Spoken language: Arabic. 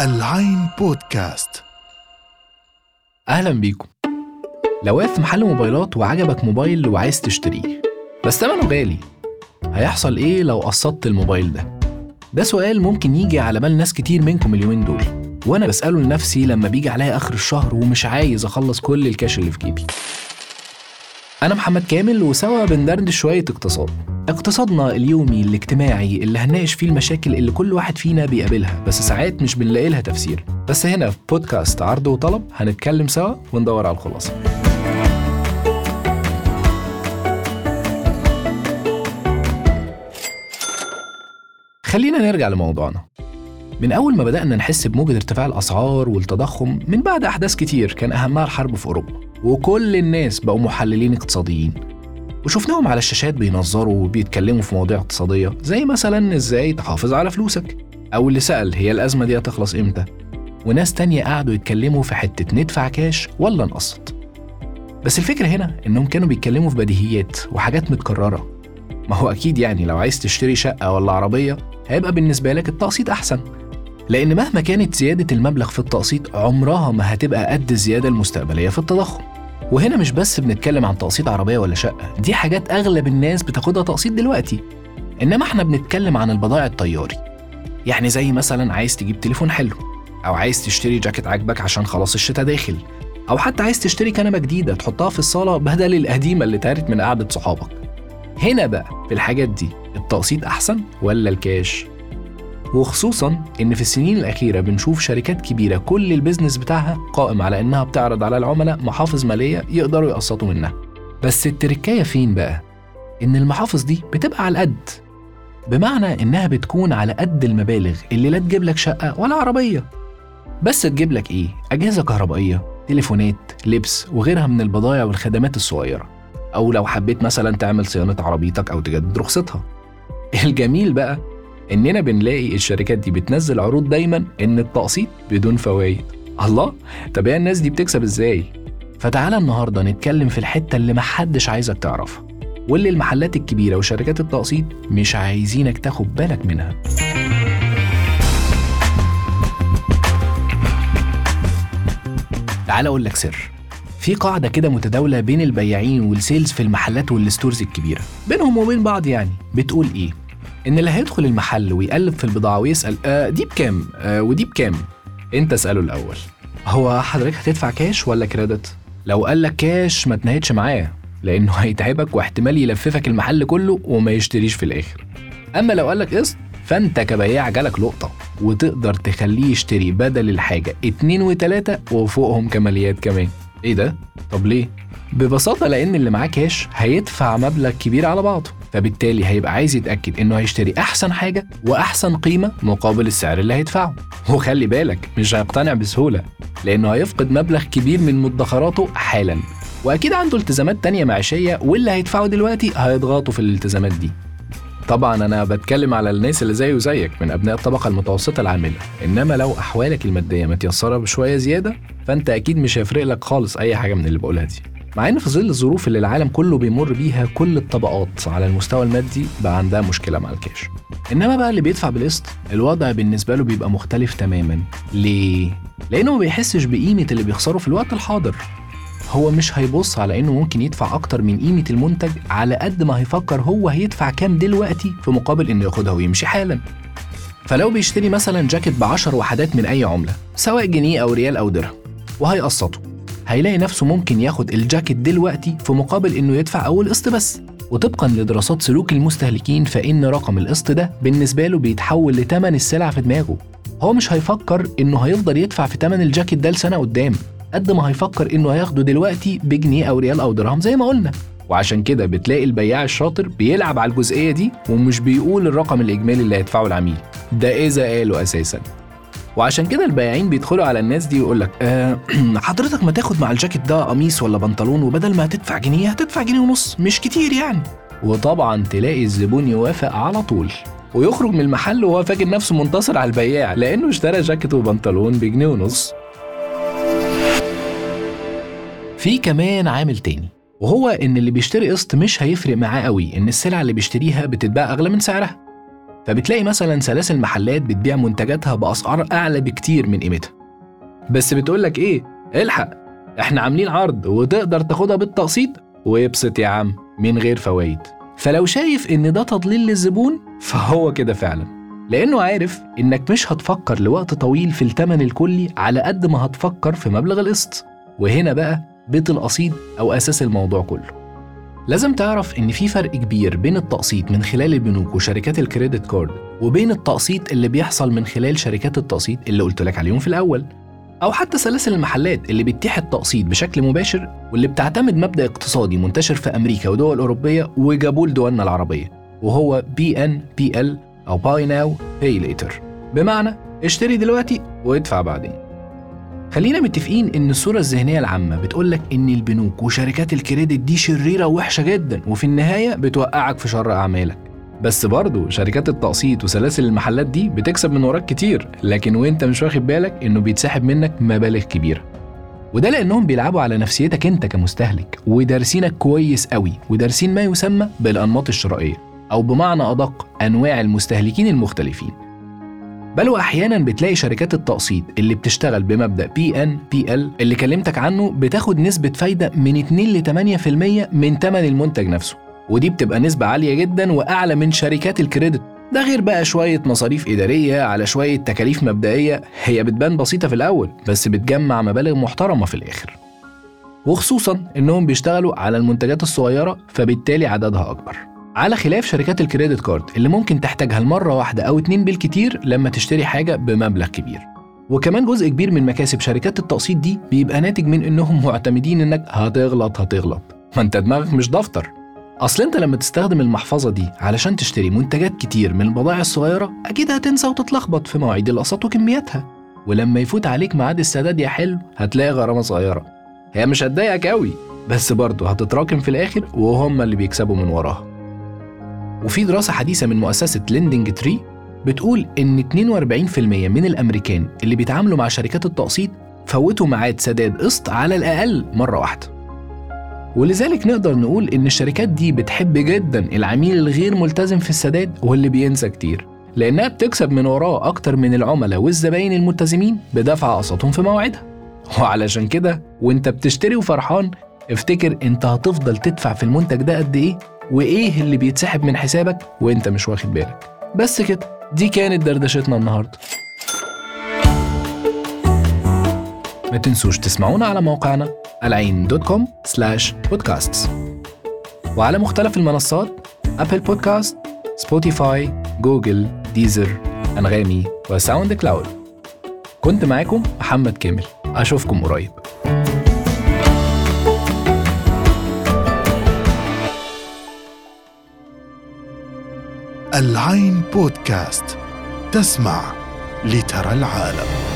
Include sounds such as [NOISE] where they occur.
العين بودكاست. أهلا بيكم. لو واقف في محل موبايلات وعجبك موبايل وعايز تشتريه بس ثمنه غالي هيحصل إيه لو قسطت الموبايل ده؟ ده سؤال ممكن يجي على بال ناس كتير منكم اليومين دول وأنا بسأله لنفسي لما بيجي عليا آخر الشهر ومش عايز أخلص كل الكاش اللي في جيبي. أنا محمد كامل وسوا بندردش شوية اقتصاد. اقتصادنا اليومي الاجتماعي اللي هنناقش فيه المشاكل اللي كل واحد فينا بيقابلها بس ساعات مش بنلاقي لها تفسير. بس هنا في بودكاست عرض وطلب هنتكلم سوا وندور على الخلاصة. خلينا نرجع لموضوعنا. من أول ما بدأنا نحس بموجة ارتفاع الأسعار والتضخم من بعد أحداث كتير كان أهمها الحرب في أوروبا وكل الناس بقوا محللين اقتصاديين. وشفناهم على الشاشات بينظروا وبيتكلموا في مواضيع اقتصادية زي مثلا إزاي تحافظ على فلوسك. أو اللي سأل هي الأزمة دي هتخلص إمتى؟ وناس تانية قعدوا يتكلموا في حتة ندفع كاش ولا نقسط بس الفكرة هنا إنهم كانوا بيتكلموا في بديهيات وحاجات متكررة. ما هو أكيد يعني لو عايز تشتري شقة ولا عربية هيبقى بالنسبة لك التقسيط أحسن. لأن مهما كانت زيادة المبلغ في التقسيط عمرها ما هتبقى قد الزيادة المستقبلية في التضخم. وهنا مش بس بنتكلم عن تقسيط عربية ولا شقة دي حاجات أغلب الناس بتاخدها تقسيط دلوقتي. إنما إحنا بنتكلم عن البضائع الطياري. يعني زي مثلا عايز تجيب تليفون حلو أو عايز تشتري جاكيت عاجبك عشان خلاص الشتا داخل أو حتى عايز تشتري كنبة جديدة تحطها في الصالة بدل القديمة اللي تارت من قعدة صحابك. هنا بقى في الحاجات دي التقسيط أحسن ولا الكاش؟ وخصوصا إن في السنين الأخيرة بنشوف شركات كبيرة كل ال business بتاعها قائم على إنها بتعرض على العملاء محافظ مالية يقدروا يقسطوا منها. بس التركاية فين بقى؟ إن المحافظ دي بتبقى على القد. بمعنى إنها بتكون على قد المبالغ اللي لا تجيب لك شقة ولا عربية. بس تجيب لك إيه؟ أجهزة كهربائية تليفونات لبس وغيرها من البضائع والخدمات الصغيرة. أو لو حبيت مثلا تعمل صيانة عربيتك أو تجدد رخصتها. [LAUGHS] الجميل بقى إننا بنلاقي الشركات دي بتنزل عروض دايما إن التقسيط بدون فوائد. الله! طب هي الناس دي بتكسب إزاي؟ فتعالى النهارده نتكلم في الحتة اللي محدش عايزك تعرفها واللي المحلات الكبيرة وشركات التقسيط مش عايزينك تاخد بالك منها. تعالى أقول لك سر. في قاعدة كده متداولة بين البياعين وال sales في المحلات وال stores الكبيرة. بينهم وبين بعض يعني. بتقول إيه؟ إن اللي هيدخل المحل ويقلب في البضاعة ويسأل آه دي بكام؟ آه ودي بكام؟ أنت اسأله الأول. هو حضرتك هتدفع كاش ولا credit لو قال لك كاش ما تنهدش معاه لأنه [LAUGHS] هيتعبك واحتمال يلففك المحل كله وما يشتريش في الآخر. أما لو قال لك قسط فأنت كبياع جالك لقطة وتقدر تخليه يشتري بدل الحاجة. اتنين وتلاتة وفوقهم كماليات كمان. إيه ده؟ طب ليه؟ ببساطة لأن اللي معاه كاش هيدفع مبلغ كبير على بعضه. فبالتالي هيبقى عايز يتأكد إنه هيشتري أحسن حاجة وأحسن قيمة مقابل السعر اللي هيدفعه. وخلي بالك مش هيقتنع بسهولة لأنه هيفقد مبلغ كبير من مدخراته حالا. وأكيد عنده التزامات تانية معيشية واللي هيدفعه دلوقتي هيضغطوا في الالتزامات دي. طبعا أنا بتكلم على الناس اللي زيه وزيك من أبناء الطبقة المتوسطة العاملة. إنما لو أحوالك المادية متيسرة بشوية زيادة فأنت أكيد مش هيفرق لك خالص أي حاجة من اللي بقولها دي. مع إن في ظل الظروف اللي العالم كله بيمر بيها كل الطبقات على المستوى المادي بقى عندها مشكلة مع الكاش. إنما بقى اللي بيدفع بالقسط الوضع بالنسبة له بيبقى مختلف تماما. ليه؟ لأنه ما بيحسش بقيمة اللي بيخسره في الوقت الحاضر. هو مش هيبص على إنه ممكن يدفع أكتر من قيمة المنتج على قد ما هيفكر هو هيدفع كام دلوقتي في مقابل إنه ياخدها ويمشي حالا. فلو بيشتري مثلا جاكيت ب 10 وحدات من أي عملة سواء جنيه أو ريال أو درهم وهيقسطه. هيلاقي نفسه ممكن ياخد الجاكيت دلوقتي في مقابل إنه يدفع أول قسط بس. وطبقا لدراسات سلوك المستهلكين فإن رقم القسط ده بالنسبة له بيتحول لتمن السلع في دماغه. هو مش هيفكر إنه هيفضل يدفع في تمن الجاكيت ده لسنة قدام قد ما هيفكر إنه هياخده دلوقتي بجنيه أو ريال أو درهم زي ما قلنا. وعشان كده بتلاقي البياع الشاطر بيلعب على الجزئية دي ومش بيقول الرقم الإجمالي اللي هيدفعه العميل. ده إذا قاله أساسا. وعشان كده البياعين بيدخلوا على الناس دي ويقول لك أه [CLEARS THROAT] حضرتك ما تاخد مع الجاكيت ده قميص ولا بنطلون وبدل ما هتدفع جنيه هتدفع جنيه ونص مش كتير يعني. وطبعا تلاقي الزبون يوافق على طول. ويخرج من المحل وهو فاكر نفسه منتصر على البياع لأنه اشترى جاكيت وبنطلون بجنيه ونص. في كمان عامل تاني وهو إن اللي بيشتري قسط مش هيفرق معاه قوي إن السلعة اللي بيشتريها بتتباع أغلى من سعرها. فبتلاقي مثلا سلاسل محلات بتبيع منتجاتها بأسعار أعلى بكتير من قيمتها. بس بتقولك إيه؟ الحق إحنا عاملين عرض وتقدر تاخدها بالتقسيط؟ ويبسط يا عم من غير فوايد. فلو شايف إن ده تضليل للزبون فهو كده فعلا. لأنه عارف إنك مش هتفكر لوقت طويل في الثمن الكلي على قد ما هتفكر في مبلغ القسط. وهنا بقى بيت القصيد أو أساس الموضوع كله. لازم تعرف إن في فرق كبير بين التقسيط من خلال البنوك وشركات ال credit card وبين التقسيط اللي بيحصل من خلال شركات التقسيط اللي قلت لك عليهم في الأول أو حتى سلاسل المحلات اللي بتتيح التقسيط بشكل مباشر واللي بتعتمد مبدأ اقتصادي منتشر في أمريكا ودول أوروبية وجابوه لدولنا العربية وهو BNPL أو buy now pay later بمعنى اشتري دلوقتي وادفع بعدين. خلينا متفقين إن الصورة الذهنية العامة بتقولك إن البنوك وشركات ال credit دي شريرة ووحشة جدا وفي النهاية بتوقعك في شر أعمالك. بس برضه شركات التقسيط وسلاسل المحلات دي بتكسب من وراك كتير لكن وإنت مش واخد بالك إنه بيتسحب منك مبالغ كبيرة. وده لأنهم بيلعبوا على نفسيتك أنت كمستهلك ودارسينك كويس قوي ودارسين ما يسمى بالأنماط الشرائية أو بمعنى أدق أنواع المستهلكين المختلفين. بل وأحيانا بتلاقي شركات التقسيط اللي بتشتغل بمبدأ بي ان بي ال اللي كلمتك عنه بتاخد نسبة فايدة من 2 ل 8% من ثمن المنتج نفسه. ودي بتبقى نسبة عالية جدا وأعلى من شركات الكريدت. ده غير بقى شوية مصاريف إدارية على شوية تكاليف مبدئية. هي بتبان بسيطة في الأول بس بتجمع مبالغ محترمة في الآخر. وخصوصا إنهم بيشتغلوا على المنتجات الصغيرة فبالتالي عددها أكبر. على خلاف شركات الكريدت كارد اللي ممكن تحتاجها المرة واحدة أو اتنين بالكتير لما تشتري حاجة بمبلغ كبير. وكمان جزء كبير من مكاسب شركات التقسيط دي بيبقى ناتج من إنهم معتمدين إنك هتغلط هتغلط. ما أنت دماغك مش دفتر. أصل أنت لما تستخدم المحفظة دي علشان تشتري منتجات كتير من البضائع الصغيرة أكيد هتنسى وتتلخبط في مواعيد الأقساط وكمياتها. ولما يفوت عليك ميعاد السداد يا حلو هتلاقي غرامة صغيرة. هي مش هتضايقك قوي بس برضه هتتراكم في الآخر وهم اللي بيكسبوا من وراها. وفي دراسة حديثة من مؤسسة LendingTree بتقول إن 42% من الأمريكان اللي بيتعاملوا مع شركات التقسيط فوتوا ميعاد سداد قسط على الأقل مرة واحدة. ولذلك نقدر نقول إن الشركات دي بتحب جدا العميل الغير ملتزم في السداد واللي بينسى كتير لأنها بتكسب من وراه أكتر من العملاء والزباين الملتزمين بدفع أقساطهم في مواعيدها. وعلشان كده وأنت بتشتري وفرحان افتكر انت هتفضل تدفع في المنتج ده قد إيه وايه اللي بيتسحب من حسابك وانت مش واخد بالك. بس كده دي كانت دردشتنا النهارده. ما تنسوش تسمعونا على موقعنا العين dot com slash podcast وعلى مختلف المنصات Apple Podcast Spotify Google Deezer أنغامي و SoundCloud كنت معاكم محمد كامل. أشوفكم قريب. العين بودكاست تسمع لترى العالم.